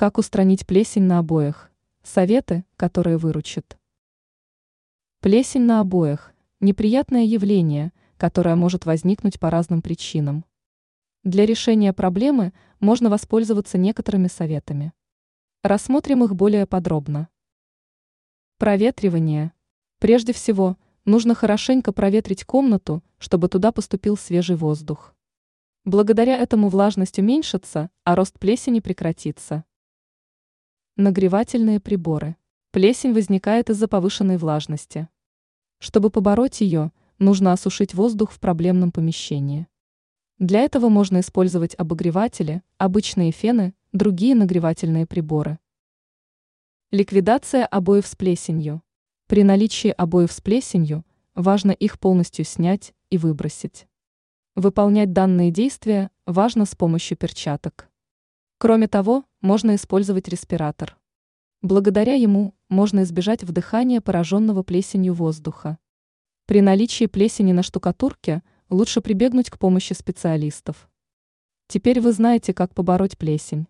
Как устранить плесень на обоях? Советы, которые выручат. Плесень на обоях – неприятное явление, которое может возникнуть по разным причинам. Для решения проблемы можно воспользоваться некоторыми советами. Рассмотрим их более подробно. Проветривание. Прежде всего, нужно хорошенько проветрить комнату, чтобы туда поступил свежий воздух. Благодаря этому влажность уменьшится, а рост плесени прекратится. Нагревательные приборы. Плесень возникает из-за повышенной влажности. Чтобы побороть ее, нужно осушить воздух в проблемном помещении. Для этого можно использовать обогреватели, обычные фены, другие нагревательные приборы. Ликвидация обоев с плесенью. При наличии обоев с плесенью важно их полностью снять и выбросить. Выполнять данные действия важно с помощью перчаток. Кроме того, можно использовать респиратор. Благодаря ему можно избежать вдыхания пораженного плесенью воздуха. При наличии плесени на штукатурке лучше прибегнуть к помощи специалистов. Теперь вы знаете, как побороть плесень.